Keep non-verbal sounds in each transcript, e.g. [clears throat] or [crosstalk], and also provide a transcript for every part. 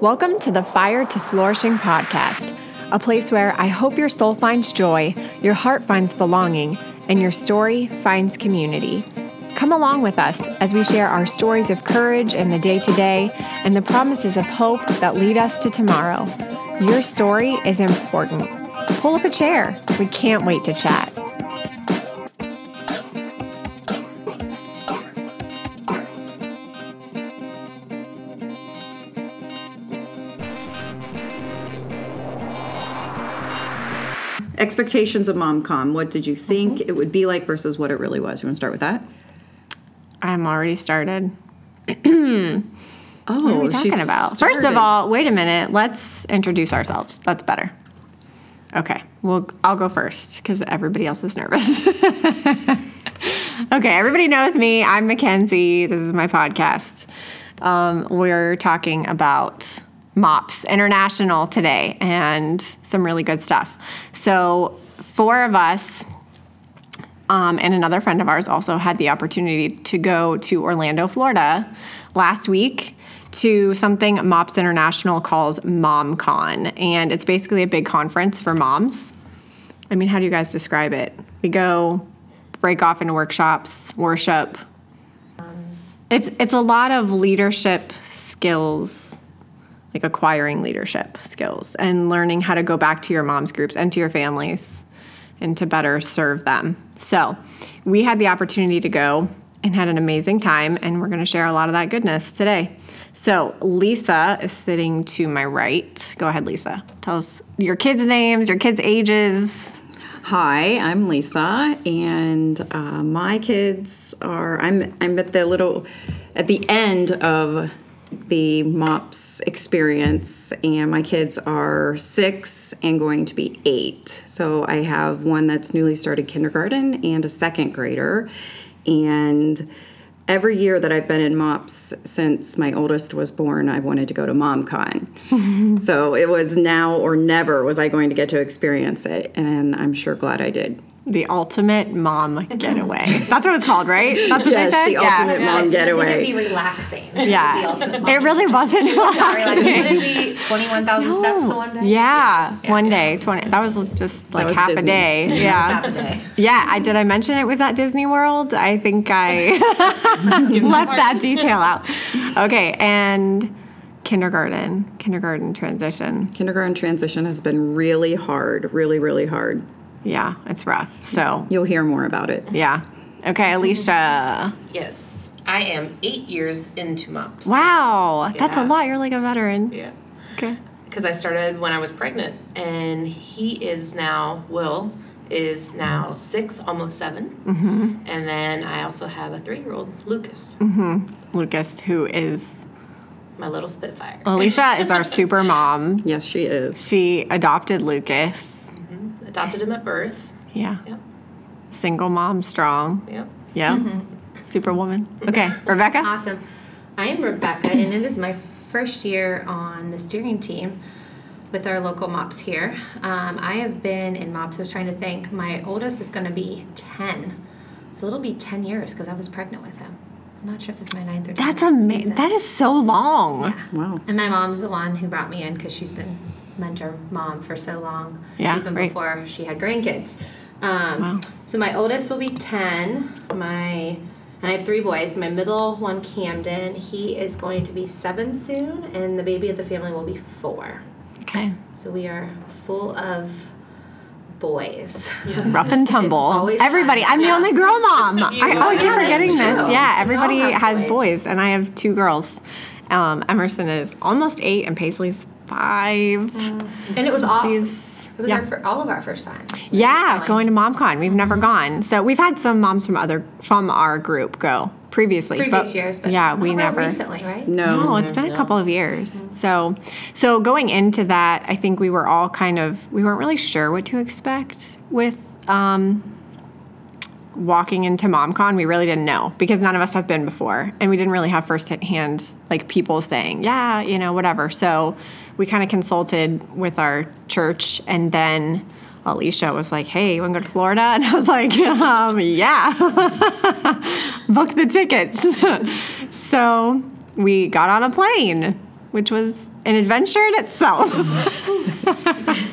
Welcome to the Fire to Flourishing podcast, a place where I hope your soul finds joy, your heart finds belonging, and your story finds community. Come along with us as we share our stories of courage in the day to day and the promises of hope that lead us to tomorrow. Your story is important. Pull up a chair. We can't wait to chat. Expectations of MomCon. What did you think it would be like versus what it really was? You want to start with that? I'm already started. [clears throat] Oh, What are we talking she's about? First of all, wait a minute. Let's introduce ourselves. That's better. Okay. Well, I'll go first because everybody else is nervous. [laughs] okay. Everybody knows me. I'm Mackenzie. This is my podcast. Um, we're talking about MOPS International today and some really good stuff. So, four of us um, and another friend of ours also had the opportunity to go to Orlando, Florida last week to something MOPS International calls MomCon. And it's basically a big conference for moms. I mean, how do you guys describe it? We go break off into workshops, worship. It's, it's a lot of leadership skills, like acquiring leadership skills and learning how to go back to your mom's groups and to your families and to better serve them. So, we had the opportunity to go and had an amazing time, and we're going to share a lot of that goodness today. So, Lisa is sitting to my right. Go ahead, Lisa. Tell us your kids' names, your kids' ages. Hi, I'm Lisa, and uh, my kids are. I'm. I'm at the little, at the end of the MOPS experience, and my kids are six and going to be eight. So I have one that's newly started kindergarten and a second grader, and. Every year that I've been in MOPS since my oldest was born, I've wanted to go to MomCon. [laughs] so it was now or never was I going to get to experience it, and I'm sure glad I did. The ultimate mom getaway. That's what it's called, right? That's what Yes, they said. the ultimate mom getaway. It'd be relaxing. Yeah, it really wasn't Not relaxing. relaxing. Would it be 21,000 steps the one day? Yeah, one day, twenty. That was just like was half a Disney. day. Half Yeah, a day. yeah. I did. I mention it was at Disney World. I think I [laughs] left that detail out. Okay, and kindergarten, kindergarten transition. Kindergarten transition has been really hard, really, really hard. Yeah, it's rough. So You'll hear more about it. yeah. Okay, Alicia. Yes, I am eight years into MOPS. Wow, that's a lot. You're like a veteran. Yeah. Okay. Because I started when I was pregnant, and he is now, Will, is now six, almost 7 Mm-hmm. And then I also have a three year old, Lucas, Lucas, who is my little Spitfire. Alicia, is our [laughs] super mom. Yes, she is. She adopted Lucas. Adopted him at birth. Yeah. Yep. Single mom, strong. Yep. Yeah. Superwoman. Okay, Rebecca. Awesome. I am Rebecca, and it is my first year on the steering team with our local MOPS here. Um, I have been in MOPS, I was trying to think. My oldest is going to be 10. So it'll be 10 years because I was pregnant with him. I'm not sure if it's my ninth or That's amazing. That is so long. Wow. And my mom's the one who brought me in because she's been mentor mom for so long. Yeah, Even right. before she had grandkids. Um, Wow. So my oldest will be 10. My and I have three boys. My middle one, Camden, he is going to be seven soon, and the baby of the family will be four. Okay. So we are full of boys. Rough and tumble. Everybody. fun. I'm the only girl mom. [laughs] I, oh, Yeah, forgetting this. true. Yeah, everybody has boys. boys, and I have two girls. Um, Emerson is almost eight, and Paisley's five. And it was all. She's it was yeah. our fir- all of our first times. Yeah, going to MomCon. We've never gone. So we've had some moms from other from our group go previously. previous but years, but yeah, we not never recently, right? No. No, it's been a couple of years. So, so going into that, I think we were all kind of we weren't really sure what to expect with um, walking into MomCon. We really didn't know because none of us have been before, and we didn't really have firsthand like people saying, "Yeah, you know, whatever." So, we kind of consulted with our church, and then. Alicia was like, "Hey, you want to go to Florida?" [laughs] And I was like, um, "Yeah, [laughs] book the tickets." [laughs] so we got on a plane which was an adventure in itself. [laughs]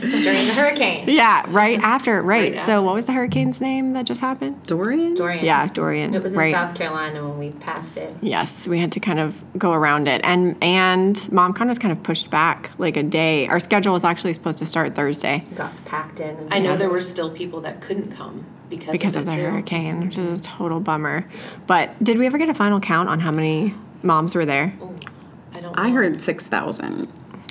During the hurricane. yeah, right after, right. Right so, what was the hurricane's name that just happened? Dorian? Dorian. Yeah, Dorian. It was in right. South Carolina when we passed it. Yes, we had to kind of go around it, and and MomCon was kind of pushed back like a day. Our schedule was actually supposed to start Thursday Got packed in. And I know there were still people that couldn't come because because of, of the too. hurricane, which is a total bummer. But did we ever get a final count on how many moms were there? I don't. I know. heard 6,000.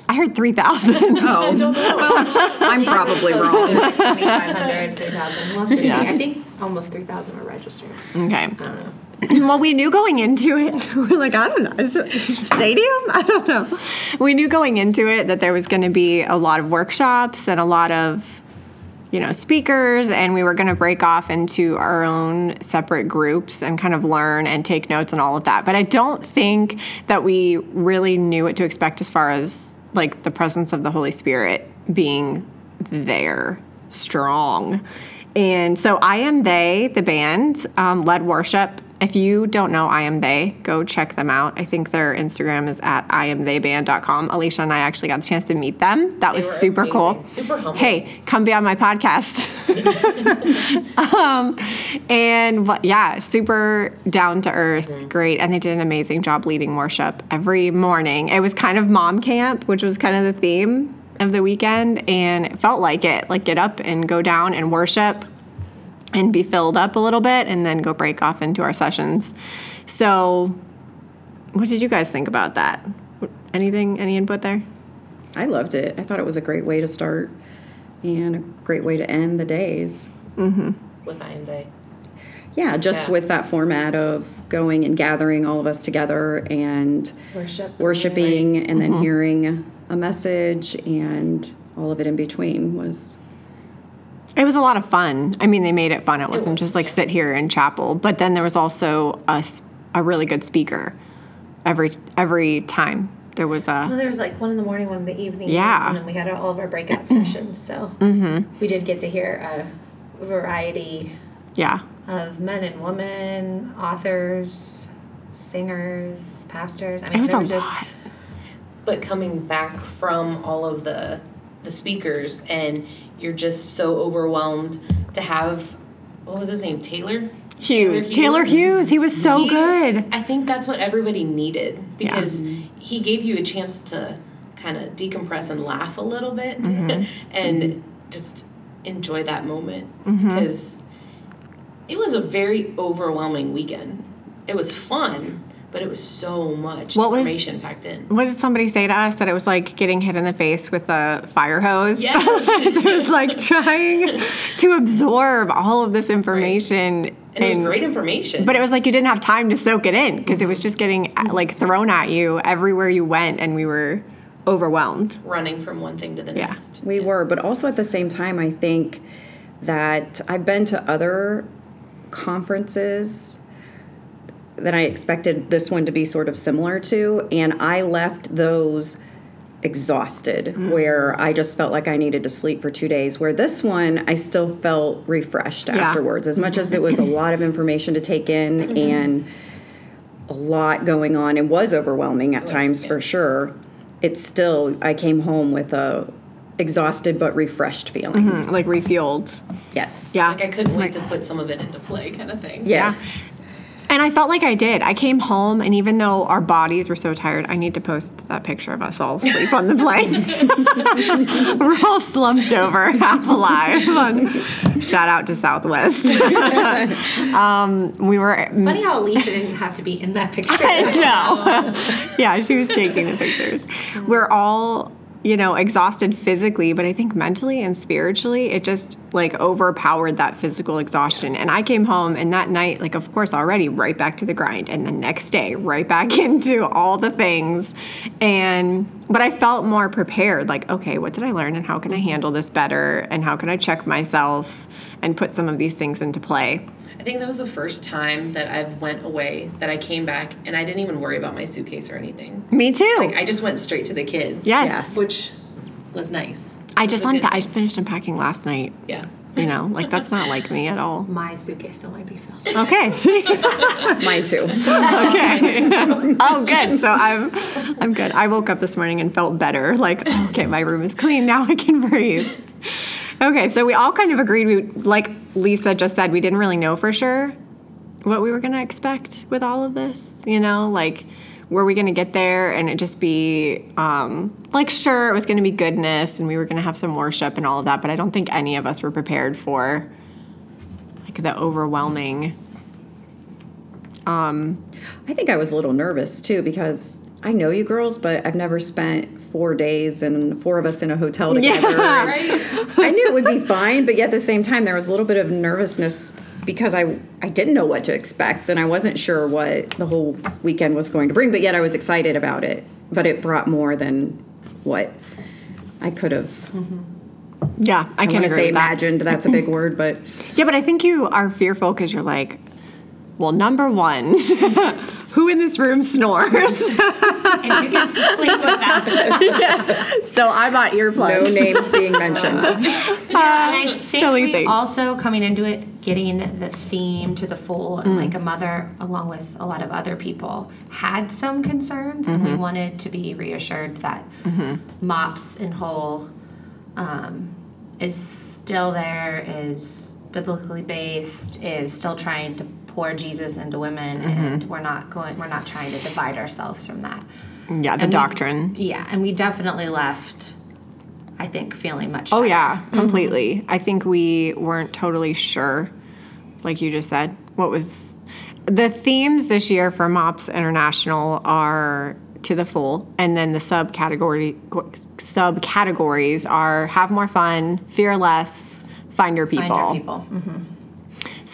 I heard three thousand. [laughs] Oh, [laughs] well, I'm probably [laughs] wrong. 2,500, 3,000. We'll Yeah. I think almost 3,000 were registered. okay. I don't know. [clears throat] Well, we knew going into it. We're like, I don't know, is it stadium? I don't know. We knew going into it that there was going to be a lot of workshops and a lot of, you know, speakers, and we were going to break off into our own separate groups and kind of learn and take notes and all of that. But I don't think that we really knew what to expect as far as like the presence of the Holy Spirit being there strong. And so I Am They, the band, um, led worship. If you don't know I Am They, go check them out. I think their Instagram is at iamtheyband.com. Alicia and I actually got the chance to meet them. That was were super amazing. cool. Super humble. Hey, come be on my podcast. [laughs] um, and yeah, super down to earth, Mm-hmm. great. And they did an amazing job leading worship every morning. It was kind of mom camp, which was kind of the theme of the weekend. And it felt like it like get up and go down and worship and be filled up a little bit and then go break off into our sessions. So, what did you guys think about that? Anything, any input there? I loved it. I thought it was a great way to start and a great way to end the days. Mm-hmm. with I am they. Yeah, just Yeah. with that format of going and gathering all of us together and Worship. worshiping and then mm-hmm. hearing a message and all of it in between was It was a lot of fun. I mean, they made it fun. It wasn't was, just like yeah. sit here in chapel, but then there was also a really good speaker every every time. There was a. Well, there was like one in the morning, one in the evening. Yeah. And then we had all of our breakout [clears throat] sessions. So mm-hmm. we did get to hear a variety yeah, of men and women, authors, singers, pastors. I mean, it was there a were just lot. But coming back from all of the the speakers and you're just so overwhelmed to have what was his name? Taylor? Hughes, Taylor Hughes, he was so He- good. I think that's what everybody needed because he gave you a chance to kind of decompress and laugh a little bit Mm-hmm. [laughs] and just enjoy that moment because it was a very overwhelming weekend. It was fun, but it was so much What was- information packed in. What did somebody say to us that it was like getting hit in the face with a fire hose? Yes. [laughs] it was like trying [laughs] to absorb all of this information. And it was great information. But it was like you didn't have time to soak it in because it was just getting like thrown at you everywhere you went, and we were overwhelmed. running from one thing to the Yeah. next. We were, but also at the same time, I think that I've been to other conferences that I expected this one to be sort of similar to, and I left those exhausted mm. where I just felt like I needed to sleep for two days. Where this one, I still felt refreshed Yeah. afterwards, as much as it was a [laughs] lot of information to take in mm-hmm. and a lot going on and was overwhelming at times for sure. It's still, I came home with a exhausted but refreshed feeling. Mm-hmm, like refueled. Yes. Yeah. Like I couldn't wait to put some of it into play, kind of thing. Yes. And I felt like I did. I came home, and even though our bodies were so tired, I need to post that picture of us all asleep on the plane. [laughs] we're all slumped over, half alive. Shout out to Southwest. [laughs] um, we were. it's funny how Alicia didn't have to be in that picture. [laughs] no. yeah, she was taking the pictures. We're all, you know, exhausted physically, but I think mentally and spiritually, it just like overpowered that physical exhaustion. And I came home and that night, like, of course, already right back to the grind. And the next day, right back [laughs] into all the things. And, but I felt more prepared like, okay, what did I learn and how can I handle this better? And how can I check myself and put some of these things into play? I think that was the first time that I've went away that I came back and I didn't even worry about my suitcase or anything. Me too. Like I just went straight to the kids. Yes. Which was nice. I just It was a unpa- I finished unpacking last night. Yeah. You know, like that's not like me at all. My suitcase still might be filled. Okay. [laughs] Mine too. okay. [laughs] [laughs] oh, good. So I'm, I'm good. I woke up this morning and felt better. Like, okay, my room is clean now. I can breathe. Okay, so we all kind of agreed. We, like Lisa just said, we didn't really know for sure what we were going to expect with all of this. You know, like, were we going to get there and it just be um, like, sure, it was going to be goodness and we were going to have some worship and all of that, but I don't think any of us were prepared for like the overwhelming. Um, I think I was a little nervous too because I know you girls, but I've never spent four days and four of us in a hotel together. [laughs] Yeah. And I knew it would be fine, but yet at the same time, there was a little bit of nervousness because I I didn't know what to expect and I wasn't sure what the whole weekend was going to bring. But yet I was excited about it. But it brought more than what I could have. Mm-hmm. Yeah, I I can want to agree say with that. imagined. That's a big word, but [laughs] Yeah, but I think you are fearful because you're like, well, number one, [laughs] who in this room snores? [laughs] And who gets to sleep with that? [laughs] so I bought earplugs. no names being mentioned. [laughs] and I think silly we thing. also coming into it, getting the theme to the full, and like a mm. mother, along with a lot of other people, had some concerns, and we mm-hmm. wanted to be reassured that mm-hmm. MOPS in whole um, is still there, is biblically based, is still trying to pour Jesus into women, and we're not going, we're not trying to divide ourselves from that. Yeah, the And we- doctrine. Yeah, and we definitely left. I think feeling much. Oh better. yeah, completely. I think we weren't totally sure, like you just said, what was the themes this year for MOPS International are to the full, and then the subcategory subcategories are have more fun, fear less, find your people. Find your people. Mhm.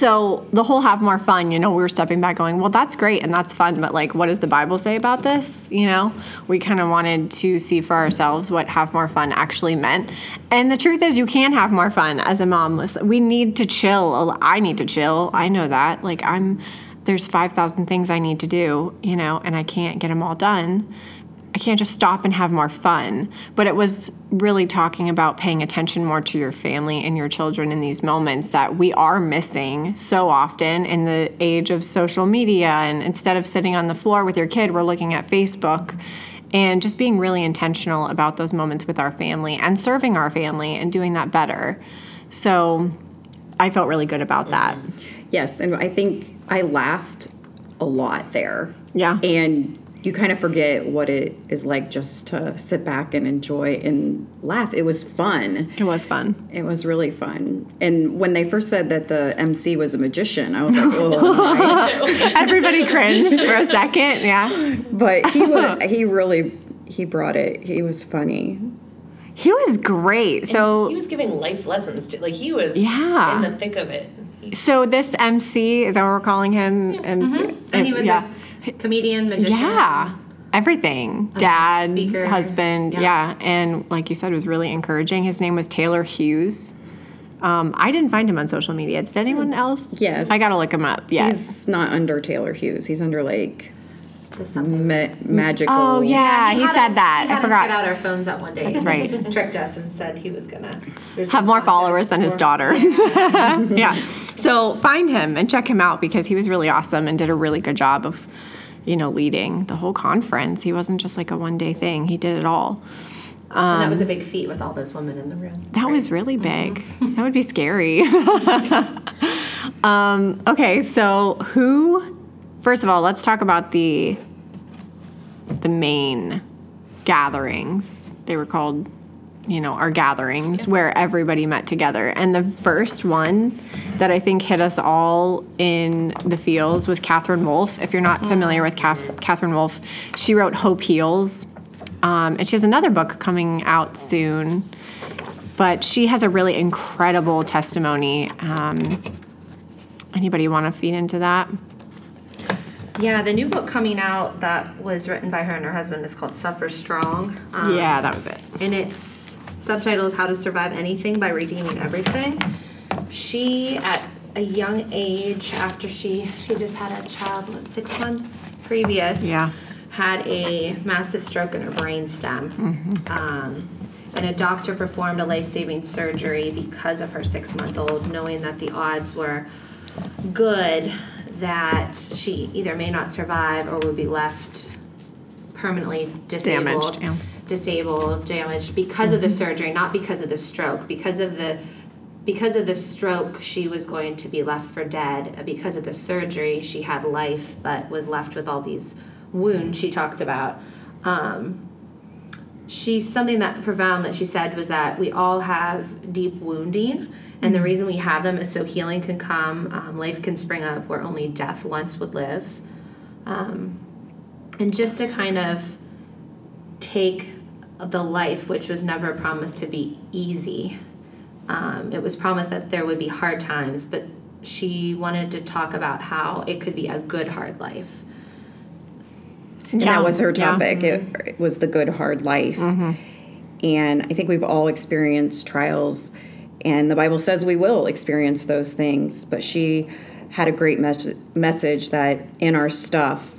So the whole have more fun, you know, we were stepping back going, well, that's great and that's fun, but like, what does the Bible say about this? You know, we kind of wanted to see for ourselves what have more fun actually meant. And the truth is, you can have more fun as a mom. We need to chill. I need to chill. I know that. Like, I'm, there's 5,000 things I need to do, you know, and I can't get them all done. I can't just stop and have more fun. But it was really talking about paying attention more to your family and your children in these moments that we are missing so often in the age of social media. And instead of sitting on the floor with your kid, we're looking at Facebook and just being really intentional about those moments with our family and serving our family and doing that better. So I felt really good about that. Yes, and I think I laughed a lot there. Yeah. And you kind of forget what it is like just to sit back and enjoy and laugh. It was fun. It was fun. It was really fun. And when they first said that the MC was a magician, I was like, oh. [laughs] Everybody cringed for a second. Yeah. But he was [laughs] he really he brought it. He was funny. He was great. So he was giving life lessons. To, like he was Yeah. in the thick of it. So this MC is that what we're calling him? MC. Mm-hmm. And he was yeah, a comedian, magician. yeah, everything. Dad, speaker. husband, yeah. Yeah. and like you said, was really encouraging. His name was Taylor Hughes. Um, I didn't find him on social media. Did anyone else? Yes. I gotta look him up. Yes. He's not under Taylor Hughes. He's under like There's something. ma- magical. oh yeah, he, had said us- that. He had I forgot. Us get out our phones that one day. That's right. [laughs] Tricked us and said he was gonna have more followers than his daughter. [laughs] yeah. So find him and check him out because he was really awesome and did a really good job of, you know, leading the whole conference. He wasn't just like a one day thing. He did it all. and that was a big feat with all those women in the room. That was really big. That would be scary. [laughs] um, okay, so who? First of all, let's talk about the the main gatherings. They were called, you know, our gatherings where everybody met together. And the first one that I think hit us all in the feels was Katherine Wolf If you're not familiar with Kath- Katherine Wolf she wrote Hope Heals. Um, and she has another book coming out soon but she has a really incredible testimony. Um, anybody want to feed into that? Yeah, the new book coming out that was written by her and her husband is called Suffer Strong. Um, yeah, that was it. and its subtitle is How to Survive Anything by Redeeming Everything. She, at a young age, after she she just had a child, what, six months previous, Yeah. had a massive stroke in her brain stem. Mm-hmm. Um, and a doctor performed a life saving surgery because of her six month old, knowing that the odds were good that she either may not survive or would be left permanently disabled, Damaged, yeah. Disabled, damaged because of the surgery, not because of the stroke, because of the because of the stroke she was going to be left for dead. Because of the surgery, she had life but was left with all these wounds she talked about. Um, she something that profound that she said was that we all have deep wounding and the reason we have them is so healing can come um, life can spring up where only death once would live um, and just to kind of take the life which was never promised to be easy um, it was promised that there would be hard times but she wanted to talk about how it could be a good hard life And Yeah. that was her Yeah. topic. It, it was the good hard life. And I think we've all experienced trials, and the Bible says we will experience those things. But she had a great mes- message that in our stuff,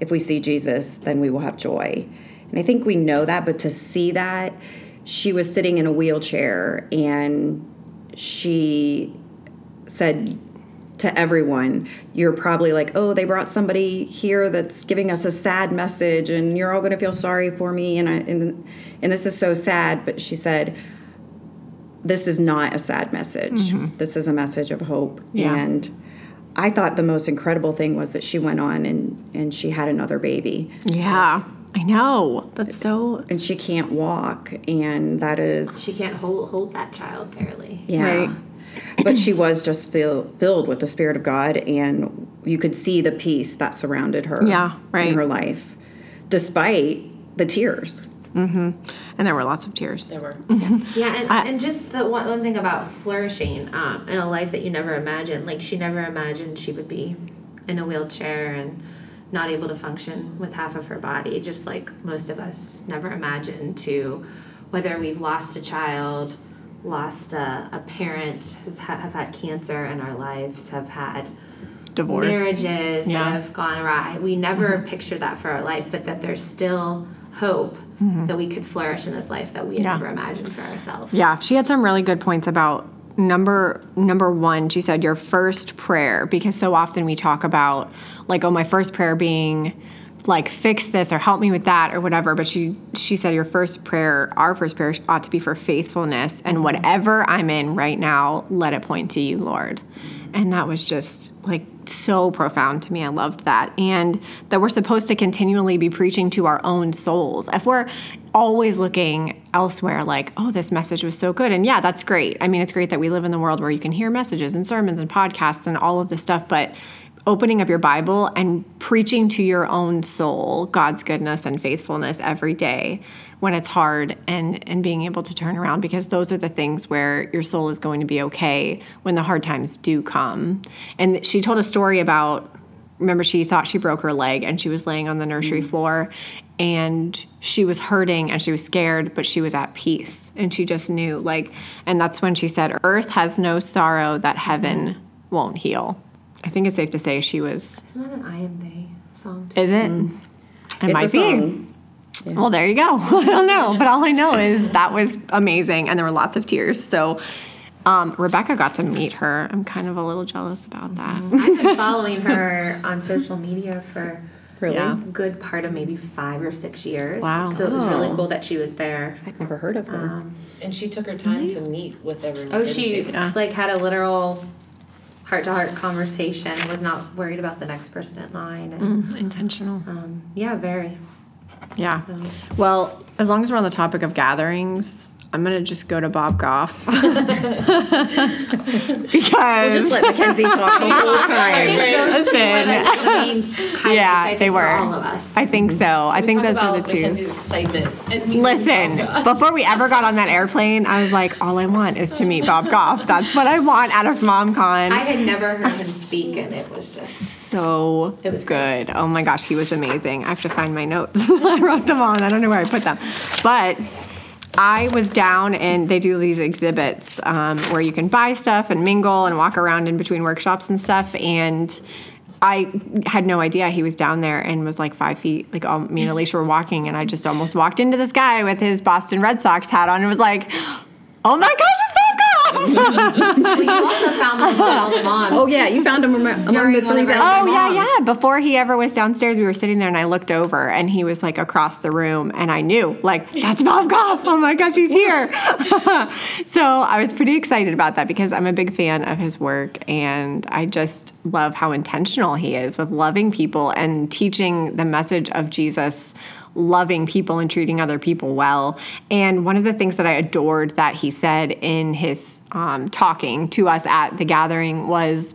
if we see Jesus, then we will have joy. And I think we know that, but to see that, she was sitting in a wheelchair and she said to everyone, you're probably like, oh, they brought somebody here that's giving us a sad message, and you're all going to feel sorry for me, and I, and and this is so sad. But she said, this is not a sad message. Mm-hmm. This is a message of hope. Yeah. And I thought the most incredible thing was that she went on and and she had another baby, Yeah, I know. That's so and she can't walk, and that is she can't hold hold that child barely Yeah. Right. but she was just fill, filled with the Spirit of God, and you could see the peace that surrounded her Yeah, right. in her life, despite the tears. Mm-hmm. and there were lots of tears. There were. Yeah, and, and just the one, one thing about flourishing um, in a life that you never imagined. Like she never imagined she would be in a wheelchair and not able to function with half of her body. Just like most of us never imagined to, whether we've lost a child, lost a, a parent, has ha- have had cancer in our lives, have had Divorce. marriages Yeah. that have gone awry. We never mm-hmm. picture that for our life, but that there's still hope mm-hmm. that we could flourish in this life that we Yeah. never imagined for ourselves. Yeah, she had some really good points about number number one. She said your first prayer because so often we talk about like oh my first prayer being like fix this or help me with that or whatever. But she she said your first prayer, our first prayer ought to be for faithfulness and mm-hmm. whatever I'm in right now, let it point to you, Lord. And that was just like so profound to me. I loved that. And that we're supposed to continually be preaching to our own souls. If we're always looking elsewhere, like, oh, this message was so good. And yeah, that's great. I mean, it's great that we live in the world where you can hear messages and sermons and podcasts and all of this stuff. But opening up your Bible and preaching to your own soul God's goodness and faithfulness every day when it's hard and and being able to turn around because those are the things where your soul is going to be okay when the hard times do come. And she told a story about remember she thought she broke her leg and she was laying on the nursery mm-hmm. floor and she was hurting and she was scared but she was at peace. And she just knew like and that's when she said earth has no sorrow that heaven won't heal i think it's safe to say she was Isn't that an I am they song? Too? is it mm. it It's might a be song. well there you go [laughs] i don't know but all i know is that was amazing and there were lots of tears so um, rebecca got to meet her i'm kind of a little jealous about that mm-hmm. I've been following her on social media for Really? Yeah. a good part of maybe five or six years. Wow. So it was really Oh. cool that she was there. I'd never heard of her. Um, and she took her time to meet with everyone. Oh, didn't she Yeah. like had a literal heart to heart conversation. Was not worried about the next person in line. And, intentional um, yeah, very. yeah So. Well, as long as we're on the topic of gatherings, I'm gonna just go to Bob Goff [laughs] [laughs] because Just let Mackenzie talk the whole [laughs] I think time. those two were like the main highlights. Yeah, I think, they for were. all of us. I think so. I think Talk those were the two. Mackenzie's excitement. And Listen, before we ever got on that airplane, I was like, all I want is to meet Bob Goff. That's what I want out of MomCon. I had never heard him speak, and it was just so It was good. Oh my gosh, he was amazing. I have to find my notes. I wrote them on. I don't know where I put them. But I was down and they do these exhibits um, where you can buy stuff and mingle and walk around in between workshops and stuff. And I had no idea he was down there and was like five feet. Like all, me and Alicia were walking, and I just almost walked into this guy with his Boston Red Sox hat on, and was like, "Oh my gosh, it's Bob Goff!" Well, you also [laughs] found them with the moms. Oh yeah, you found him among, among During the one of three our- thousand Oh yeah, yeah. Before he ever was downstairs, we were sitting there, and I looked over, and he was like across the room, and I knew, like, that's Bob Goff. Oh my gosh, he's here. [laughs] so I was pretty excited about that because I'm a big fan of his work, and I just love how intentional he is with loving people and teaching the message of Jesus. Loving people and treating other people well. And one of the things that I adored that he said in his um, talking to us at the gathering was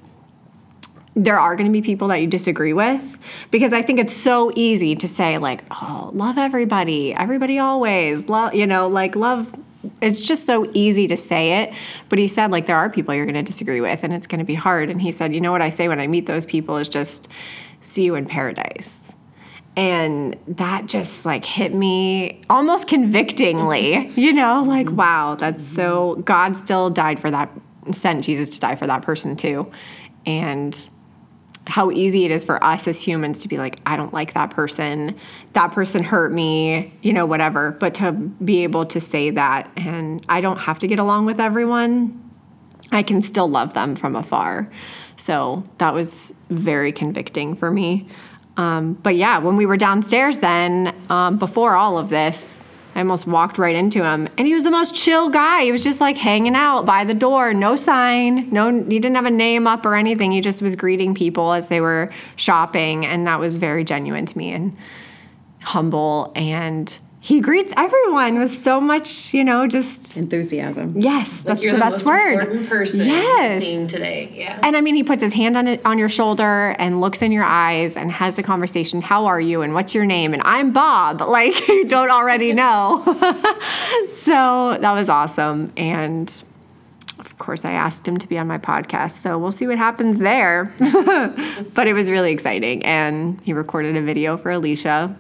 there are going to be people that you disagree with because I think it's so easy to say like, "Oh, love everybody, everybody always love," you know, like love. It's just so easy to say it, but he said like there are people you're going to disagree with, and it's going to be hard. And he said, you know what I say when I meet those people is just, "See you in paradise." And that just like hit me almost convictingly, you know, like, mm-hmm. wow, that's so, mm-hmm. God still died for that, sent Jesus to die for that person too. And how easy it is for us as humans to be like, I don't like that person, that person hurt me, you know, whatever. But to be able to say that, and I don't have to get along with everyone, I can still love them from afar. So that was very convicting for me. Um, but yeah, when we were downstairs, then um, before all of this, I almost walked right into him, and he was the most chill guy. He was just like hanging out by the door, no sign, no, he didn't have a name up or anything. He just was greeting people as they were shopping, and that was very genuine to me and humble. And he greets everyone with so much, you know, just Enthusiasm. yes, that's Like you're the, the, best most word. important person Yes. seen today. Yeah. And I mean, he puts his hand on it on your shoulder and looks in your eyes and has a conversation. How are you? And what's your name? And I'm Bob. [laughs] Like you don't already [laughs] know. [laughs] so that was awesome. And of course, I asked him to be on my podcast. So we'll see what happens there. but it was really exciting. And he recorded a video for Alicia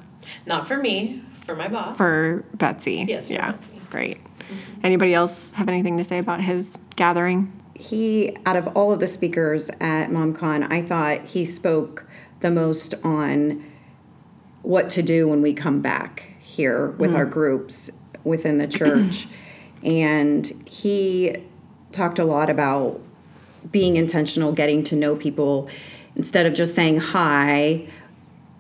Not for me, for my boss. for Betsy. Yes, for yeah, Betsy. great. Anybody else have anything to say about his gathering? he out of all of the speakers at MomCon, I thought he spoke the most on what to do when we come back here with our mm. groups within the church. [clears throat] and he talked a lot about being intentional, getting to know people instead of just saying hi.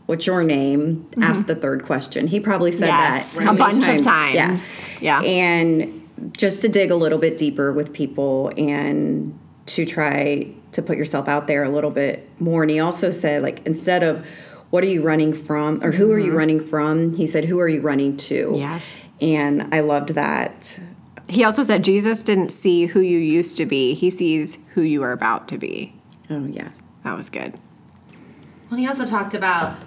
What's your name? Ask the third question. He probably said Yes, that a many bunch of times. Yeah. and just to dig a little bit deeper with people and to try to put yourself out there a little bit more. And he also said, like, instead of what are you running from or who are you running from, he said, who are you running to? Mm-hmm. Yes. And I loved that. He also said Jesus didn't see who you used to be, he sees who you are about to be. Oh, yeah. That was good. Well, he also talked about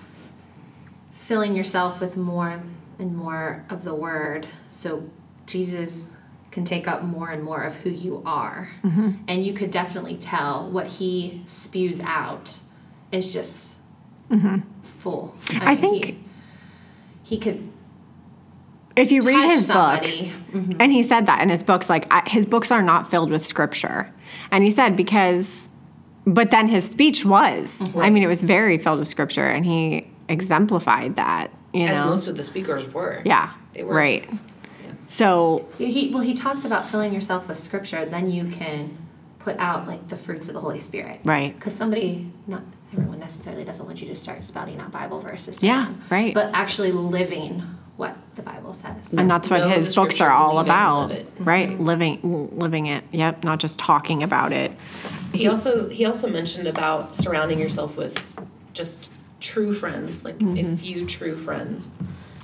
filling yourself with more and more of the word so Jesus can take up more and more of who you are. Mm-hmm. And you could definitely tell what he spews out is just mm-hmm. full. I mean, think- he, he could If you read his somebody. books, mm-hmm. and he said that in his books, like I, his books are not filled with scripture. And he said because, but then his speech was. I mean, it was very filled with scripture, and he exemplified that. You As know, most of the speakers were. yeah, They were. right. So He well, he talked about filling yourself with scripture. Then you can put out like the fruits of the Holy Spirit. Right. Because somebody, not everyone necessarily doesn't want you to start spouting out Bible verses. To Yeah, them, right. But actually living what the Bible says. and that's what his books are all about, love it. right? Living, living it. Yep, not just talking about it. He also he also mentioned about surrounding yourself with just true friends, like a few true friends.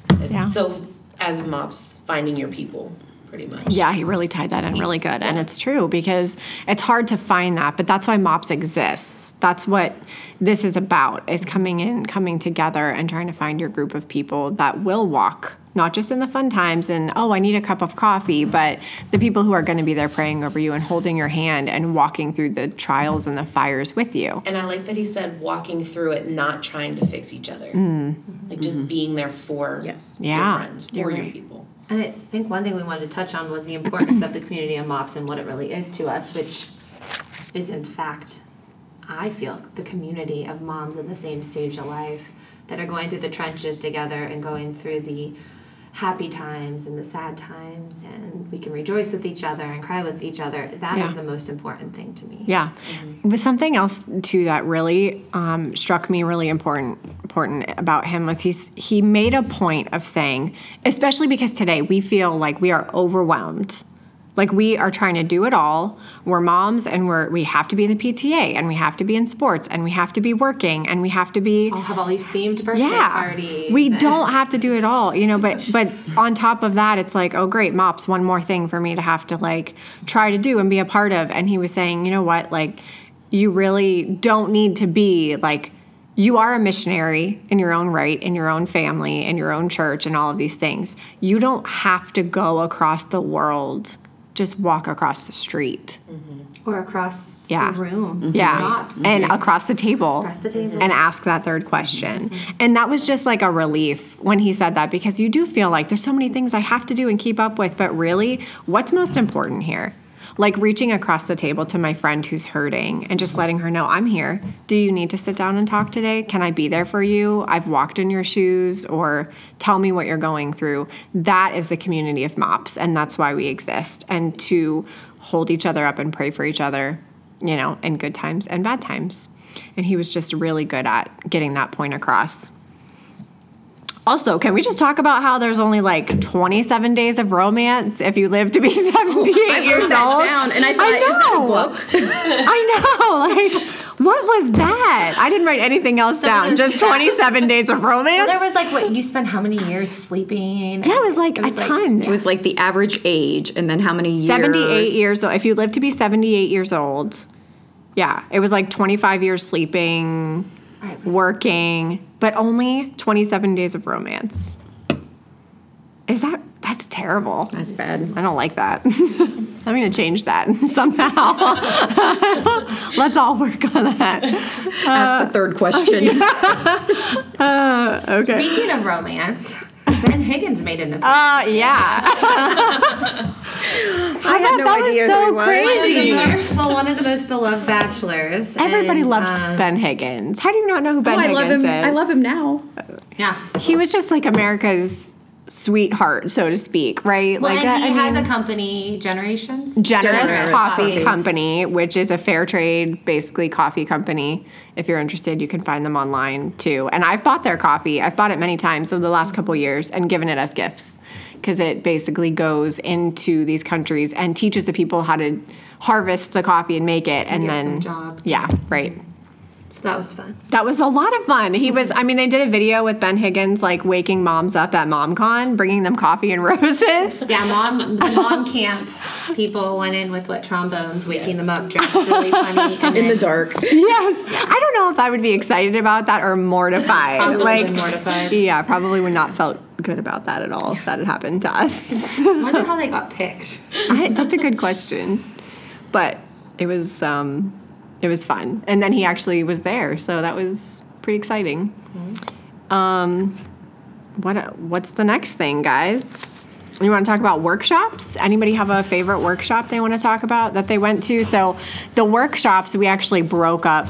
Mm-hmm. Yeah. So as mops, finding your people, pretty much. Yeah, he really tied that in really good. And it's true because it's hard to find that, but that's why MOPS exists. That's what this is about is coming in, coming together and trying to find your group of people that will walk not just in the fun times and oh, I need a cup of coffee, but the people who are going to be there praying over you and holding your hand and walking through the trials and the fires with you. And I like that he said walking through it, not trying to fix each other. Like just being there for Yes. Mm. Yeah, your friends, for your right. people. And I think one thing we wanted to touch on was the importance of the community of MOPS and what it really is to us, which is in fact I feel the community of moms in the same stage of life that are going through the trenches together and going through the happy times and the sad times and we can rejoice with each other and cry with each other. That is Yeah. the most important thing to me. Yeah, but something else too that really um, struck me really important important about him was he's he made a point of saying, especially because today we feel like we are overwhelmed, like we are trying to do it all. We're moms and we're we have to be in the PTA and we have to be in sports and we have to be working and we have to be I'll have all these themed birthday yeah. parties we don't have to do it all you know but but on top of that it's like oh great mops one more thing for me to have to like try to do and be a part of. And he was saying you know what? Like you really don't need to be like you are a missionary in your own right in your own family in your own church and all of these things. You don't have to go across the world just walk across the street. Mm-hmm. Or across Yeah. the room mm-hmm. yeah. Mops and across the table. Across the table. And ask that third question. Mm-hmm. And that was just like a relief when he said that because you do feel like there's so many things I have to do and keep up with, but really, what's most important here? Like reaching across the table to my friend who's hurting and just letting her know, I'm here. Do you need to sit down and talk today? Can I be there for you? I've walked in your shoes, or tell me what you're going through. That is the community of MOPS, and that's why we exist. And to hold each other up and pray for each other, you know, in good times and bad times. And he was just really good at getting that point across. Also, can we just talk about how there's only like 27 days of romance if you live to be [laughs] 78 I years wrote that old? down, and I thought, is that a know. book? [laughs] I know. Like, what was that? I didn't write anything else down. Just [laughs] 27 days of romance. there was like what you spend how many years sleeping yeah, it was like a ton. It was like the average age, and then how many years? 78 years old. If you live to be 78 years old, yeah, it was like 25 years sleeping, I was- working, but only 27 days of romance. Is that that's terrible? That's bad. I don't like that. [laughs] I'm going to change that [laughs] somehow. [laughs] Let's all work on that. Ask the third question. Uh, okay. Speaking of romance, [laughs] Ben Higgins made an appearance. Uh, yeah. [laughs] I had no that was idea so who he was. crazy. well, one of the most beloved bachelors. Everybody and, loves um, Ben Higgins. How do you not know who Ben Oh, I Higgins love him. is? I love him now. Yeah. he was just like America's sweetheart, so to speak, right? Well, like and uh, he I has mean, a company, Generations. Generous, Generous Coffee, Coffee. Company, which is a fair trade, basically coffee company. If you're interested, you can find them online too. And I've bought their coffee. I've bought it many times over the last couple years and given it as gifts because it basically goes into these countries and teaches the people how to harvest the coffee and make it, and gives then jobs. Yeah, right. So that was fun. That was a lot of fun. He was, I mean, they did a video with Ben Higgins, like waking moms up at MomCon, bringing them coffee and [laughs] roses. Yeah, mom, the mom camp people went in with what trombones, waking them up, dressed really funny, and [laughs] In the dark. Yes. I don't know if I would be excited about that or mortified. Probably like, mortified. Yeah, probably would not felt good about that at all if that had happened to us. I wonder how they got picked. I, that's a good question. But it was, um, it was fun. And then he actually was there, so that was pretty exciting. Um, what what's the next thing, guys? You want to talk about workshops? Anybody have a favorite workshop they want to talk about that they went to? So, the workshops we actually broke up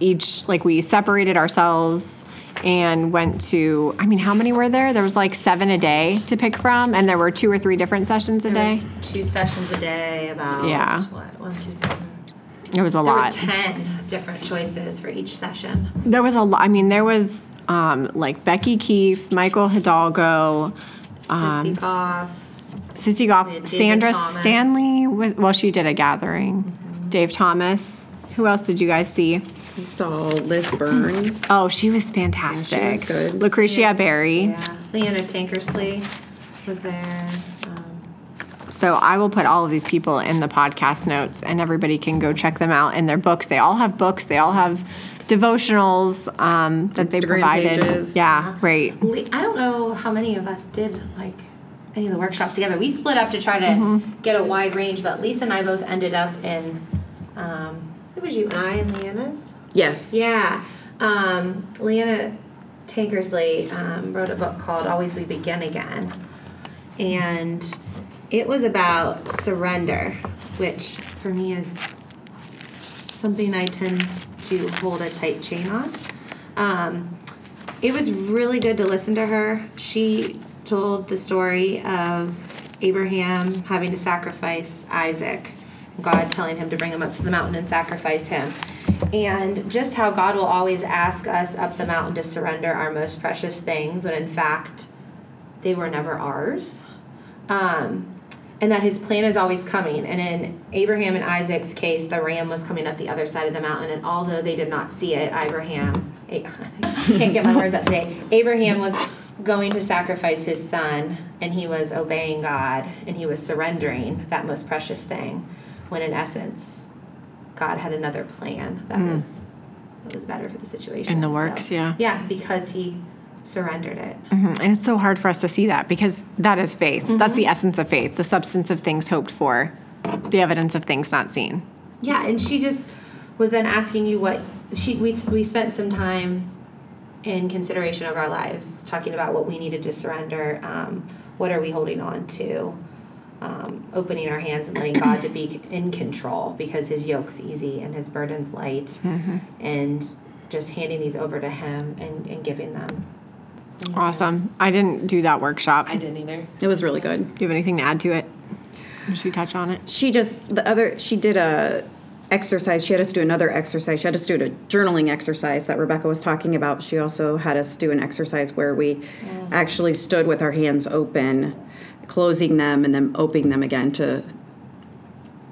each like we separated ourselves and went to I mean, how many were there? There was like 7 a day to pick from and there were two or three different sessions a day. Two sessions a day, about Yeah. what one, two, three. It was a There were lot. ten different choices for each session. There was a lot. I mean, there was um, like Becky Keife, Michael Hidalgo, Sissy Goff. Sissy Goff, David Sandra Thomas. Stanley was well, she did a gathering. Dave Thomas. Who else did you guys see? I saw Liz Burns. Oh, she was fantastic. Yeah, she was good. Lucretia Berry. Yeah, Leeana Tankersley was there. So I will put all of these people in the podcast notes, and everybody can go check them out in their books. They all have books. They all have devotionals um, that they provided. pages. Yeah, right. I don't know how many of us did like any of the workshops together. We split up to try to Mm-hmm. get a wide range, but Lisa and I both ended up in. Um, it was you and I and Leeana's. Yes. Yeah. Um, Leeana Tankersley um, wrote a book called Always We Begin Again. And it was about surrender, which for me is something I tend to hold a tight chain on. Um, it was really good to listen to her. She told the story of Abraham having to sacrifice Isaac, God telling him to bring him up to the mountain and sacrifice him. And just how God will always ask us up the mountain to surrender our most precious things when in fact they were never ours. Um, and that his plan is always coming. And in Abraham and Isaac's case, the ram was coming up the other side of the mountain, and although they did not see it, Abraham, [laughs] I can't get my words out today, Abraham was going to sacrifice his son, and he was obeying God, and he was surrendering that most precious thing, when in essence, God had another plan that hmm. was that was better for the situation. In the works, yeah. Yeah, because he surrendered it. Mhm. And it's so hard for us to see that because that is faith. That's the essence of faith, the substance of things hoped for, the evidence of things not seen. Yeah, and she just was then asking you what she we we spent some time in consideration of our lives, talking about what we needed to surrender. Um, what are we holding on to? Um, opening our hands and letting God to be in control because His yoke's easy and His burden's light, and just handing these over to Him and, and giving them. Awesome. I didn't do that workshop. I didn't either. It was really good. Do you have anything to add to it? Did she touch on it? She just the other she did a exercise. She had us do another exercise. She had us do a journaling exercise that Rebecca was talking about. She also had us do an exercise where we actually stood with our hands open, closing them and then opening them again to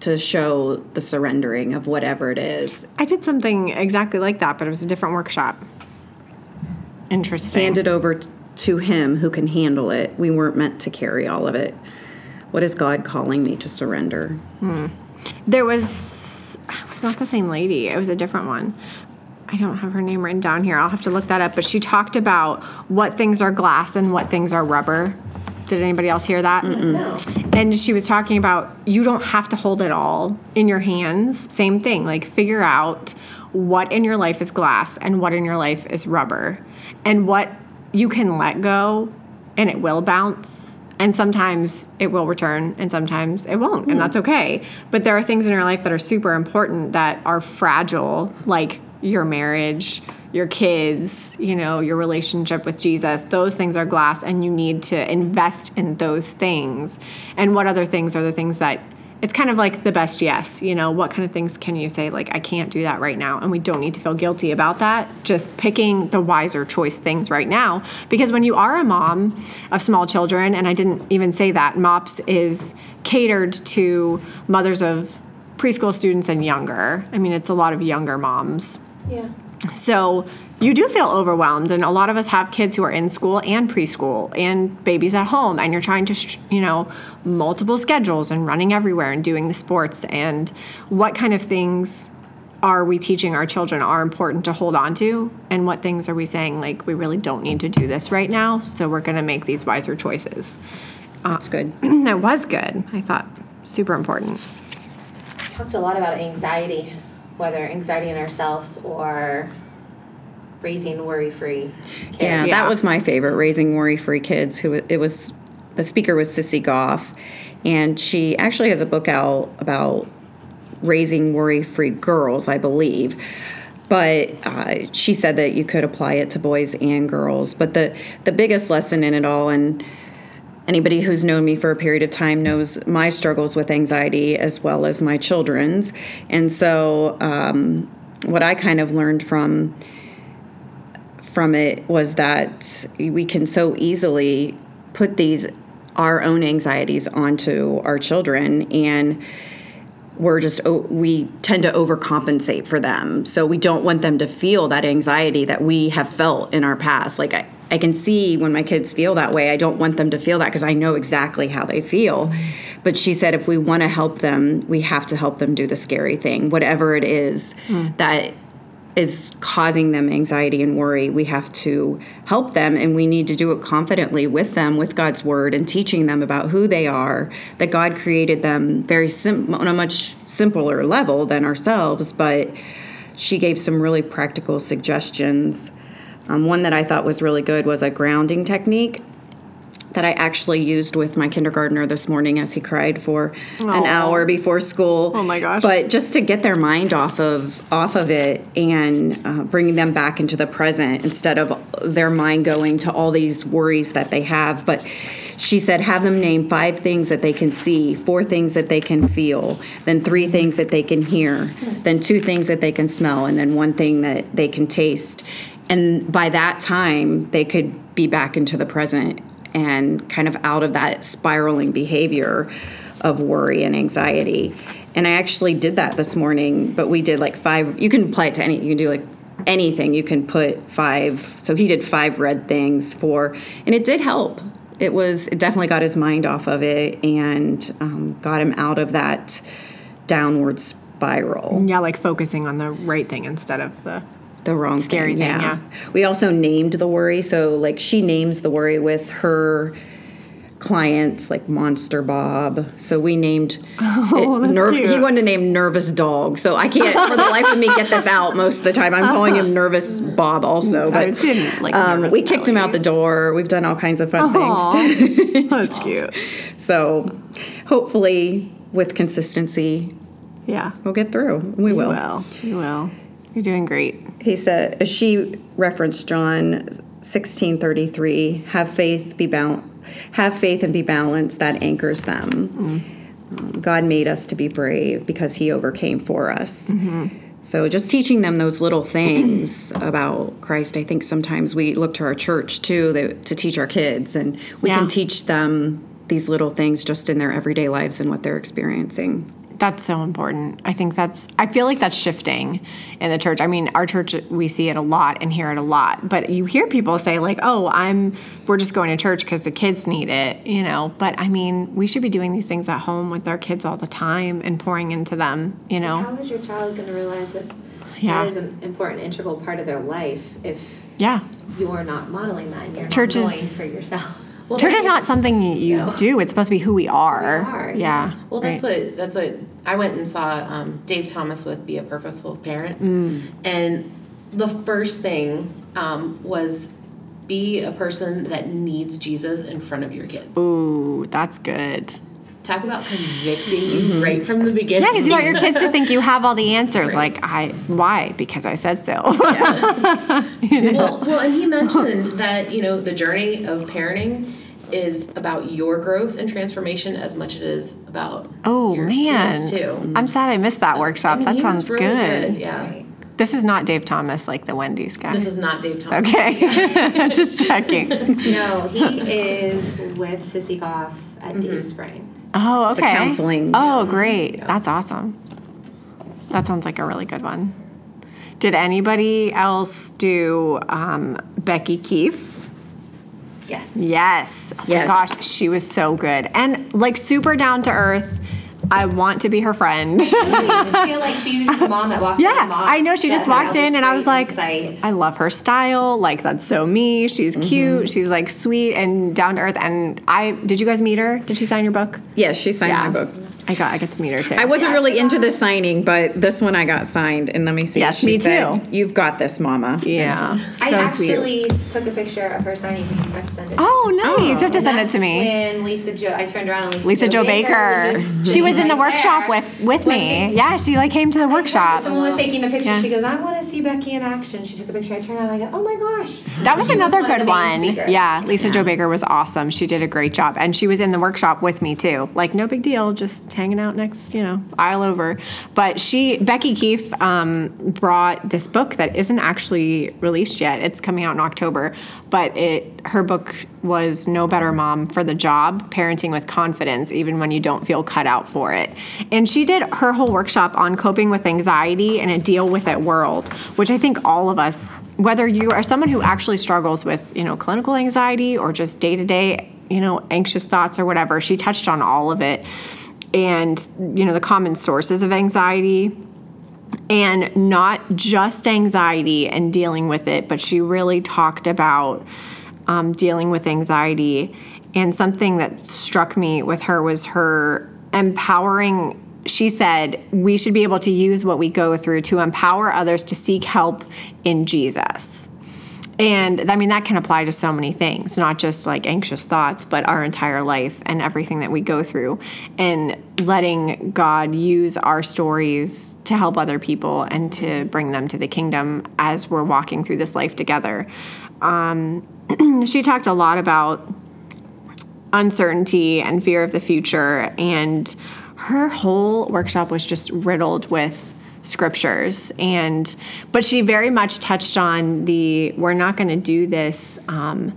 to show the surrendering of whatever it is. I did something exactly like that, but it was a different workshop. Interesting. Hand it over to him who can handle it. We weren't meant to carry all of it. What is God calling me to surrender? Hmm. There was it was not the same lady. It was a different one. I don't have her name written down here. I'll have to look that up. But she talked about what things are glass and what things are rubber. Did anybody else hear that? No. And she was talking about you don't have to hold it all in your hands. Same thing. Like figure out what in your life is glass and what in your life is rubber, and what you can let go, and it will bounce. And sometimes it will return, and sometimes it won't, and mm. that's okay. But there are things in your life that are super important that are fragile, like your marriage, your kids, you know, your relationship with Jesus. Those things are glass, and you need to invest in those things. And what other things are the things that it's kind of like the best yes, you know, what kind of things can you say, like, I can't do that right now? And we don't need to feel guilty about that. Just picking the wiser choice things right now. Because when you are a mom of small children, and I didn't even say that, MOPS is catered to mothers of preschool students and younger. I mean, it's a lot of younger moms. Yeah. So you do feel overwhelmed, and a lot of us have kids who are in school and preschool and babies at home, and you're trying to, you know, multiple schedules and running everywhere and doing the sports. And what kind of things are we teaching our children are important to hold on to, and what things are we saying like we really don't need to do this right now, so we're going to make these wiser choices. That's good. [clears throat] that was good. I thought super important. talked a lot about anxiety, whether anxiety in ourselves or raising worry-free kids. Yeah, Yeah. that was my favorite, raising worry-free kids. Who it was, the speaker was Sissy Goff, and she actually has a book out about raising worry-free girls, I believe. But uh, she said that you could apply it to boys and girls. But the the biggest lesson in it all, and anybody who's known me for a period of time knows my struggles with anxiety as well as my children's. And so, um, what I kind of learned from from it was that we can so easily put these our own anxieties onto our children and we're just we tend to overcompensate for them so we don't want them to feel that anxiety that we have felt in our past like i, I can see when my kids feel that way i don't want them to feel that because i know exactly how they feel. But she said if we want to help them we have to help them do the scary thing. Whatever it is hmm. that is causing them anxiety and worry, we have to help them and we need to do it confidently with them with God's word and teaching them about who they are, that God created them very sim- on a much simpler level than ourselves, but she gave some really practical suggestions. Um, one that I thought was really good was a grounding technique that I actually used with my kindergartner this morning as he cried for an hour before school. Oh my gosh. But just to get their mind off of off of it and uh, bringing them back into the present instead of their mind going to all these worries that they have. But she said, have them name five things that they can see, four things that they can feel, then three things that they can hear, then two things that they can smell, and then one thing that they can taste. And by that time, they could be back into the present and kind of out of that spiraling behavior of worry and anxiety. And I actually did that this morning, but we did like five. You can apply it to any, you can do like anything. You can put five. So he did five red things for, and it did help. It was, it definitely got his mind off of it and um, got him out of that downward spiral. Yeah, like focusing on the right thing instead of the. The wrong Scary thing, thing, yeah. We also named the worry. So like she names the worry with her clients like Monster Bob. So we named [laughs] Oh, that's nerv- cute. he wanted to name Nervous Dog. So I can't for the life of me get this out most of the time. I'm calling him [laughs] Nervous Bob also. But like, um, we kicked him out the door. We've done all kinds of fun things. [laughs] That's cute. So hopefully with consistency Yeah. we'll get through. We will. Well, you will. You're doing great. he said she referenced john 1633 have faith be bal- have faith and be balanced that anchors them. Um, god made us to be brave because he overcame for us. So just teaching them those little things about christ i think sometimes we look to our church too that, to teach our kids and we Yeah. can teach them these little things just in their everyday lives and what they're experiencing That's so important. I think that's, I feel like that's shifting in the church. I mean, our church, we see it a lot and hear it a lot, but you hear people say, like, oh, I'm, we're just going to church because the kids need it, you know? But I mean, we should be doing these things at home with our kids all the time and pouring into them, you know? How is your child going to realize that Yeah. that is an important, integral part of their life if Yeah. you're not modeling that and you're Church not is- for yourself? Well, Church is not something you No. do. It's supposed to be who we are. are, yeah. yeah. Well, that's right. what that's what I went and saw um, Dave Thomas with "Be a Purposeful Parent," Mm. and the first thing um, was be a person that needs Jesus in front of your kids. Ooh, that's good. Talk about convicting you right from the beginning. Yeah, because you want your kids to think you have all the answers. Like, I, why? Because I said so. [laughs] well, well, and he mentioned that you know the journey of parenting is about your growth and transformation as much as it is about Oh your man, kids too. I'm sad I missed that workshop. I mean, that sounds really good. Yeah, This is not Dave Thomas, like the Wendy's guy. this is not Dave Thomas. okay. [laughs] [laughs] Just checking. [laughs] no, he is with Sissy Goff at Daystar. Oh, a okay. counseling. Oh, great. That's awesome. That sounds like a really good one. Did anybody else do um, Becky Keife? Yes. Yes. Oh Yes. My gosh, she was so good and like super down to earth. I want to be her friend. [laughs] I feel like [laughs] she's the mom that walked in. Yeah, I know. She just walked in, and I was like, insight. I love her style. Like that's so me. She's mm-hmm. cute. She's like sweet and down to earth. And I did you guys meet her? Did she sign your book? yes she signed Yeah. my book I got I got to meet her too. I wasn't really into the signing, but this one I got signed, and let me see. Yes, she me said, too. You've got this, Mama. yeah. So I sweet. actually took a picture of her signing. If you can send it. Oh, nice. You have to And send it to me. When Lisa-Jo, I turned around and Lisa, Lisa-Jo Baker. was just [laughs] She was in the right workshop there. with with Was me. she? Yeah, she like came to the workshop. Someone was taking a picture. Yeah. She goes, "I want to see Becky in action." She took a picture. I turned around. and I go, "Oh my gosh!" That was She another one good one. speakers. Yeah, Lisa Joe Baker was awesome. She did a great job, and she was in the workshop with me too. Like no big deal, just hanging out next, you know, aisle over. But she, Becky Keife, um, brought this book that isn't actually released yet. It's coming out in October, but it her book was No Better Mom for the Job: Parenting with Confidence, even when you don't feel cut out for it. And she did her whole workshop on coping with anxiety and a deal with it world, which I think all of us whether you are someone who actually struggles with you know clinical anxiety or just day-to-day you know anxious thoughts or whatever she touched on all of it and you know the common sources of anxiety. And not just anxiety and dealing with it but she really talked about um, dealing with anxiety. And something that struck me with her was her empowering she said we should be able to use what we go through to empower others to seek help in jesus And I mean, that can apply to so many things, not just like anxious thoughts, but our entire life and everything that we go through. And letting God use our stories to help other people and to bring them to the kingdom as we're walking through this life together. Um, [clears throat] she talked a lot about uncertainty and fear of the future. And her whole workshop was just riddled with scriptures and but she very much touched on the we're not going to do this um,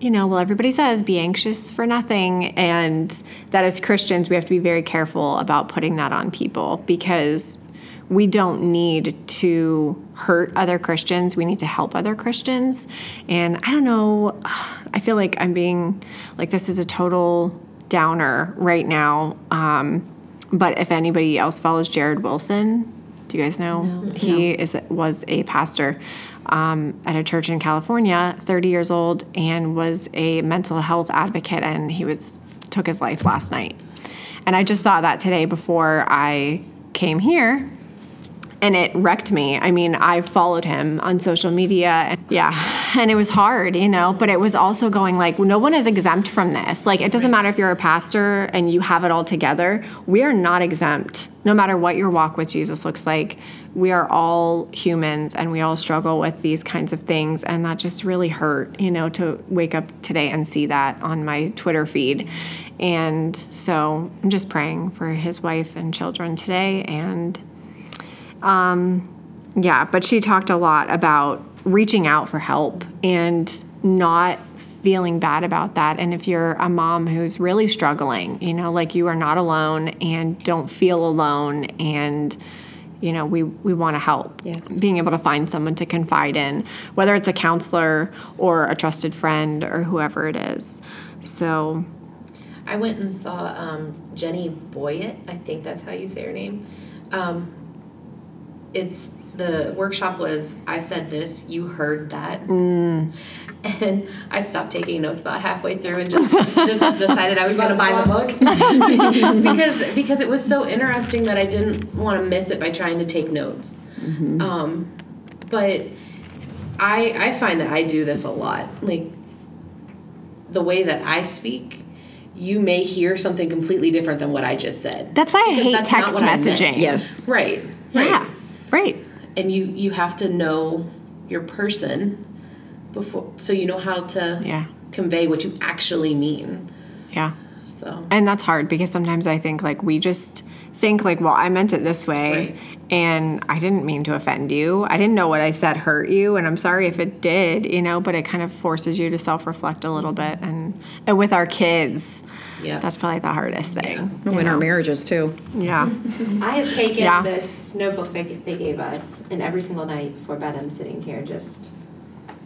you know well everybody says be anxious for nothing and that as christians we have to be very careful about putting that on people because we don't need to hurt other Christians. We need to help other Christians. And I don't know, I feel like I'm being like this is a total downer right now. Um, but if anybody else follows Jared Wilson, you guys know? He is was a pastor um, at a church in California, 30 years old, and was a mental health advocate, and he was took his life last night. And I just saw that today before I came here and it wrecked me. I mean, I followed him on social media, and yeah, and it was hard, you know. But it was also going like, no one is exempt from this. Like, it doesn't matter if you're a pastor and you have it all together. We are not exempt, no matter what your walk with Jesus looks like. We are all humans, and we all struggle with these kinds of things, and that just really hurt, you know, to wake up today and see that on my Twitter feed. And so I'm just praying for his wife and children today, and um, yeah, but she talked a lot about reaching out for help and not feeling bad about that. And if you're a mom who's really struggling, you know, like you are not alone and don't feel alone and you know, we, we want to help. Yes. Being able to find someone to confide in, whether it's a counselor or a trusted friend or whoever it is. So, I went and saw um, Jenny Boyett. I think that's how you say her name. Um, it's the workshop was I said this, you heard that, and I stopped taking notes about halfway through and just, just [laughs] decided I was going to buy the book [laughs] [laughs] because because it was so interesting that I didn't want to miss it by trying to take notes. Um, but I I find that I do this a lot, like the way that I speak. You may hear something completely different than what I just said. that's why I Because hate that's text what I meant. messaging. Yes. Right. Right. Yeah. Right. And you you have to know your person before so you know how to Yeah. convey what you actually mean. Yeah. So And that's hard because sometimes I think like we just think like, well, I meant it this way Right. and I didn't mean to offend you. I didn't know what I said hurt you and I'm sorry if it did, you know, but it kind of forces you to self-reflect a little bit and, and with our kids, Yeah. that's probably the hardest thing. Oh, in our marriages too. Yeah. I have taken Yeah. this notebook that they gave us, and every single night before bed, I'm sitting here just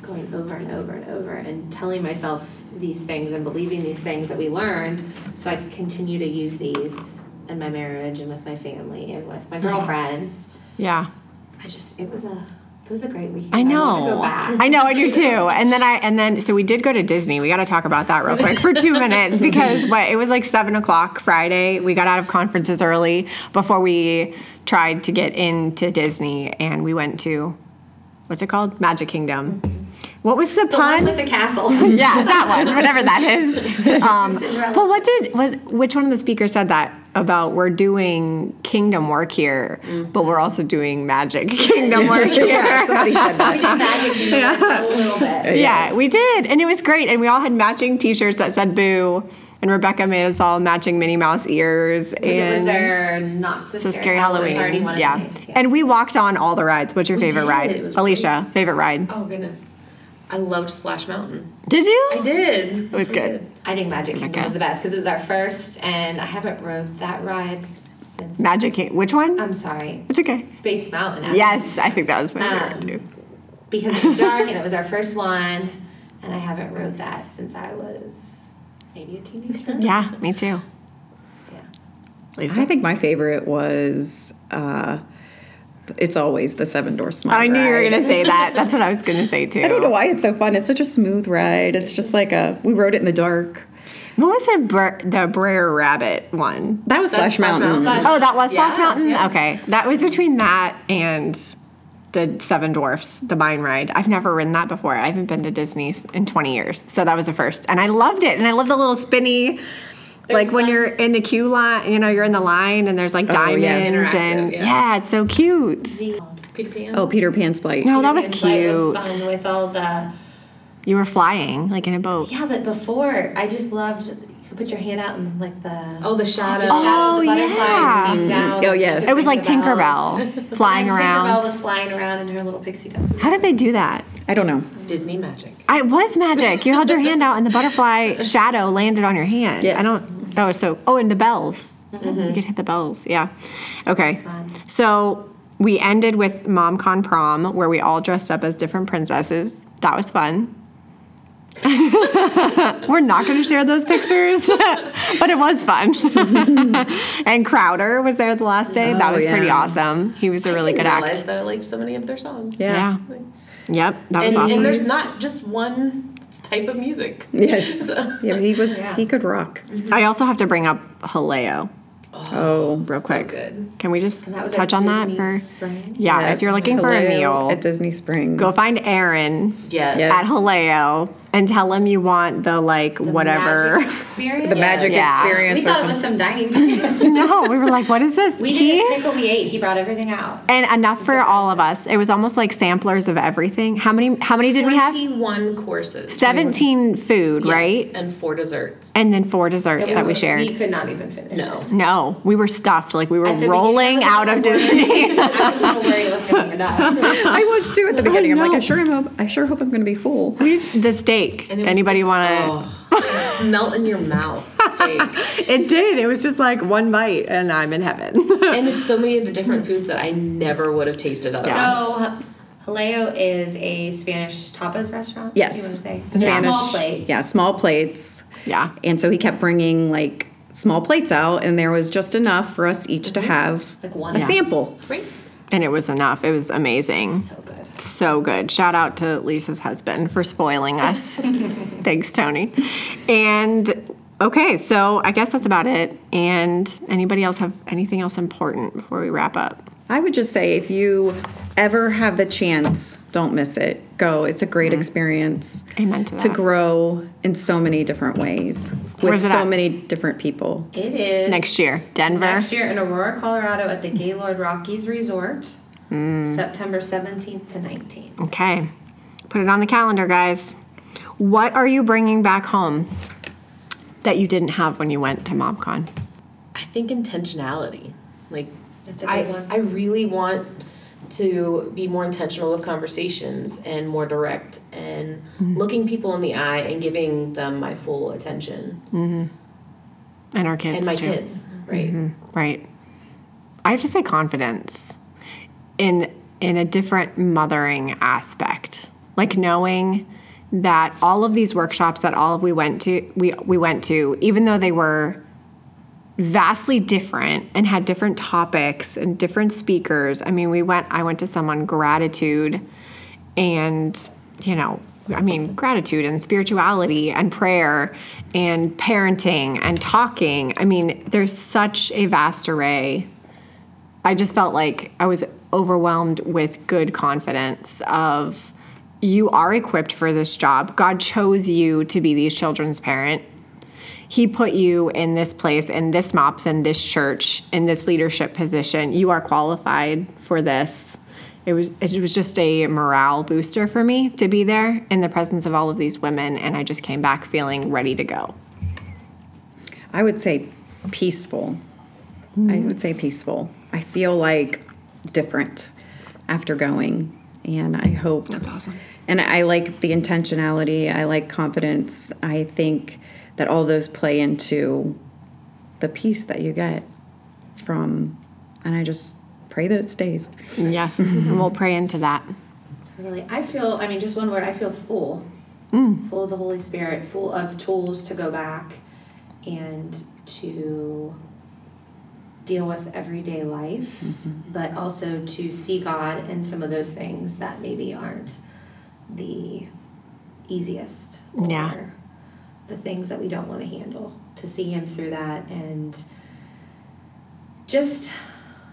going over and over and over and telling myself these things and believing these things that we learned so I can continue to use these in my marriage and with my family and with my girlfriends. Yeah. I just, it was a, it was a great weekend. I know. back. I know. I do too. And then I and then so we did go to Disney. We got to talk about that real quick for two [laughs] minutes because what it was like seven o'clock Friday. We got out of conferences early before we tried to get into Disney, and we went to what's it called? Magic Kingdom. What was the The pun? one with the castle. [laughs] yeah, that one, whatever that is. [laughs] Um, well, what did was which one of the speakers said that about we're doing kingdom work here, mm-hmm. but we're also doing magic [laughs] kingdom work [laughs] here. Yeah, somebody said that. we that. did magic kingdom a little bit. Yeah, we did, and it was great. And we all had matching T-shirts that said "Boo," and Rebecca made us all matching Minnie Mouse ears. Because it was and their not so, so scary Halloween. party one of yeah. yeah. and we walked on all the rides. What's your favorite did. ride, It was Alicia? Favorite ride? Oh goodness. I loved Splash Mountain. Did you? I did. It was I good. did. I think Magic Kingdom Okay. was the best because it was our first, and I haven't rode that ride since. Magic King. Which one? I'm sorry. It's okay. Space Mountain. actually. yes, I think that was my favorite Um, too. Because it was [laughs] dark and it was our first one, and I haven't rode that since I was maybe a teenager. Yeah, me too. Yeah. Lisa. I think my favorite was uh, it's always the Seven Dwarfs Mine. I knew you were going to say that. That's what I was going to say too. [laughs] I don't know why it's so fun. It's such a smooth ride. It's just like a we rode it in the dark. What was the Br- the Brer Rabbit one? That was That's Splash Splash Mountain. Mountain. Oh, that was Splash Yeah, Mountain. yeah. Okay, that was between that and the Seven Dwarfs, the Mine Ride. I've never ridden that before. I haven't been to Disney in 20 years, so that was a first, and I loved it. And I love the little spinny. Like when ones- you're in the queue line, you know, you're in the line and there's like Oh, diamonds Interactive, and yeah. yeah. it's so cute. Peter Pan. Oh, Peter Pan's flight. No, that was It's like- It cute. was fun with all the. You were flying like in a boat. Yeah, but before I just loved. You put your hand out and like the. Oh, the shadow. the shadow of the Oh, butterflies yeah. came down. Oh, yes. It was like Tinkerbell. [laughs] Tinkerbell flying And Tinkerbell around. was flying around in her little pixie dust. How did they do that? I don't know. Disney magic. I it was magic. You held your hand out and the butterfly [laughs] shadow landed on your hand. Yes. I don't. That was so. Oh, and the bells. Mm-hmm. You could hit the bells. Yeah. Okay. So we ended with MomCon prom where we all dressed up as different princesses. That was fun. [laughs] We're not going to share those pictures, [laughs] but it was fun. [laughs] and Crowder was there the last day. that Oh, was pretty awesome. He was a really good realize act. that I liked so many of their songs. Yeah. Yep. That was awesome. and there's not just one type of music. Yes. [laughs] So- Yeah, he was. He could rock. Mm-hmm. I also have to bring up Jaleo Oh, oh real quick. good. Can we just And that was touch at on that Disney for? Spring. Yeah, if you're looking for a meal, at Disney Springs, go find Aaron Yes. Yes. at Jaleo and tell him you want the like whatever. Magic [laughs] experience. the magic Yeah. We experience. or thought it was some dining. [laughs] [laughs] no, we were like, what is this? we He- didn't pick what we ate. He brought everything out. and enough for all of us. It was almost like samplers of everything. How many? How many did we have? 21 courses. Seventeen food, Yes, right? And four desserts. And then four desserts that we We shared. We could not even finish No. it. No, we were stuffed. Like we were rolling out of Disney. I was a little worried it wasn't going to be enough. I was too at the beginning. I'm like, know. I sure hope. I sure hope I'm going to be full. the steak. And it was- Anybody want to? Oh, [laughs] melt in your mouth steak. [laughs] It did. It was just like one bite, and I'm in heaven. [laughs] and it's so many of the different foods that I never would have tasted otherwise. So, Jaleo is a Spanish tapas restaurant. Yes, You want to say Spanish. small plates. Yeah, small plates. yeah. And so he kept bringing like small plates out, and there was just enough for us each to mm-hmm. have Like one. a Yeah. sample. Great. And it was enough. It was amazing. So good. So good. Shout out to Lisa's husband for spoiling us. [laughs] Thanks, Tony. And okay, so I guess that's about it. And anybody else have anything else important before we wrap up? I would just say if you ever have the chance, don't miss it. Go. It's a great mm-hmm. experience Amen to to grow in so many different ways with so at? many different people. It is Next year, Denver. Next year in Aurora, Colorado, at the Gaylord Rockies Resort, Mm. September 17th to 19th. Okay. Put it on the calendar, guys. What are you bringing back home that you didn't have when you went to MomCon? I think intentionality. Like, That's a I, good one. I really want to be more intentional with conversations and more direct and mm-hmm. looking people in the eye and giving them my full attention mm-hmm. And our kids and my too. kids, right? Mm-hmm. Right. I have to say confidence in in a different mothering aspect. Like knowing that all of these workshops that all of we went to we we went to, even though they were vastly different and had different topics and different speakers. I mean, we went I went to some on gratitude and you know, I mean, gratitude and spirituality and prayer and parenting and talking. I mean, there's such a vast array. I just felt like I was overwhelmed with good confidence of you are equipped for this job. God chose you to be these children's parent. He put you in this place, in this MOPS, in this church, in this leadership position. You are qualified for this. It was it was just a morale booster for me to be there in the presence of all of these women, and I just came back feeling ready to go. I would say peaceful. I would say peaceful. I feel like different after going, and I hope that's awesome. And I like the intentionality. I like confidence. I think that all those play into the peace that you get from, and I just pray that it stays. Yes, [laughs] and we'll pray into that. Really, I feel, I mean, just one word, I feel full. Mm. Full of the Holy Spirit, full of tools to go back and to deal with everyday life, mm-hmm. but also to see God in some of those things that maybe aren't the easiest or Yeah. the things that we don't want to handle. To see Him through that and just,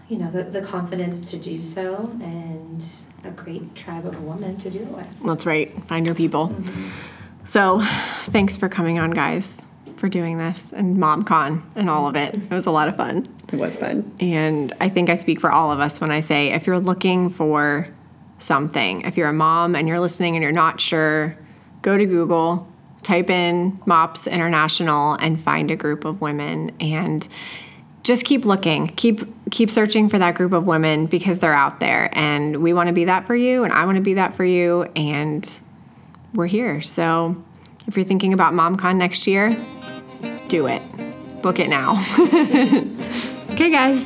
you know, the, the confidence to do so and a great tribe of women to do it with. That's right. Find your people. Mm-hmm. So, thanks for coming on, guys, for doing this and MomCon and all of it. It was a lot of fun. It was fun. And I think I speak for all of us when I say if you're looking for something, if you're a mom and you're listening and you're not sure, go to Google, type in MOPS International and find a group of women and just keep looking. Keep keep searching for that group of women because they're out there and we want to be that for you and I want to be that for you and we're here. So if you're thinking about MomCon next year, do it. Book it now. [laughs] okay, guys.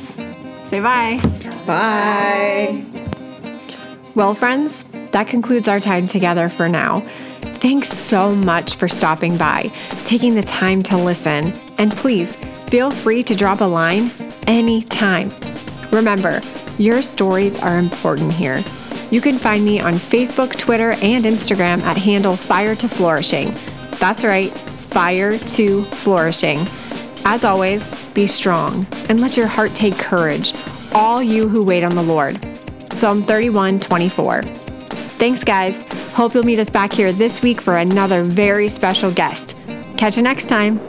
Say bye. Bye. Well, friends, that concludes our time together for now. Thanks so much for stopping by, taking the time to listen, and please feel free to drop a line anytime. Remember, your stories are important here. You can find me on Facebook, Twitter, and Instagram at handle Fire to Flourishing. That's right, Fire to Flourishing. As always, be strong and let your heart take courage, all you who wait on the Lord. Psalm 31 24. Thanks, guys. Hope you'll meet us back here this week for another very special guest. Catch you next time.